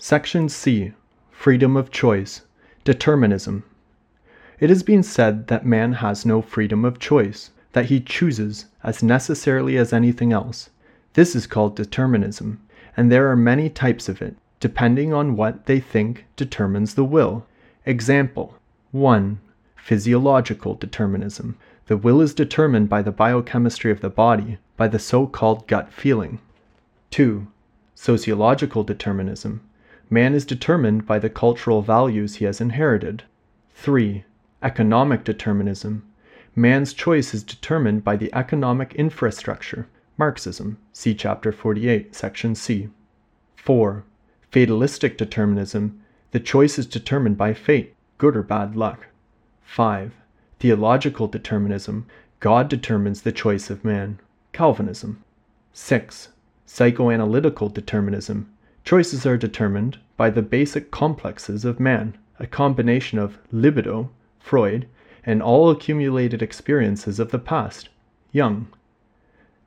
Section C Freedom of Choice Determinism. It has been said that man has no freedom of choice, that he chooses as necessarily as anything else. This is called determinism, and there are many types of it, depending on what they think determines the will. Example 1. Physiological determinism. The will is determined by the biochemistry of the body, by the so called gut feeling. 2. Sociological determinism. Man is determined by the cultural values he has inherited. 3. Economic determinism. Man's choice is determined by the economic infrastructure. Marxism. See Chapter 48, Section C. 4. Fatalistic determinism. The choice is determined by fate, good or bad luck. 5. Theological determinism. God determines the choice of man. Calvinism. 6. Psychoanalytical determinism. Choices are determined by the basic complexes of man, a combination of libido, Freud, and all accumulated experiences of the past, Jung.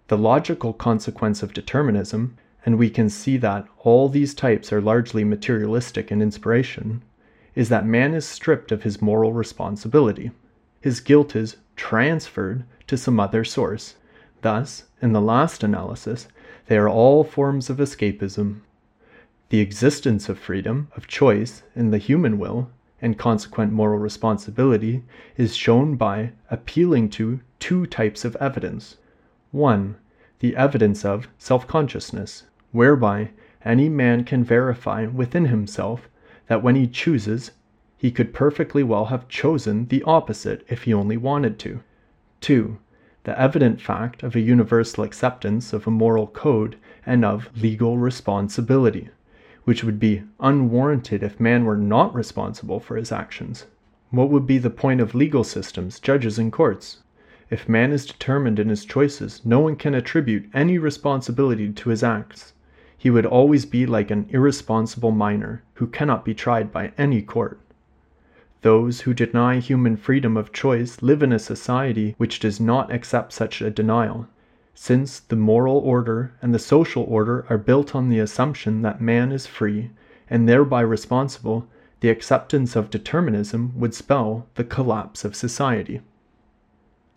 The logical consequence of determinism, and we can see that all these types are largely materialistic in inspiration, is that man is stripped of his moral responsibility. His guilt is transferred to some other source. Thus, in the last analysis, they are all forms of escapism. The existence of freedom of choice in the human will and consequent moral responsibility is shown by appealing to two types of evidence. 1. The evidence of self consciousness, whereby any man can verify within himself that when he chooses, he could perfectly well have chosen the opposite if he only wanted to. 2. The evident fact of a universal acceptance of a moral code and of legal responsibility which would be unwarranted if man were not responsible for his actions. What would be the point of legal systems, judges, and courts? If man is determined in his choices, no one can attribute any responsibility to his acts. He would always be like an irresponsible minor who cannot be tried by any court. Those who deny human freedom of choice live in a society which does not accept such a denial, since the moral order and the social order are built on the assumption that man is free and thereby responsible, the acceptance of determinism would spell the collapse of society.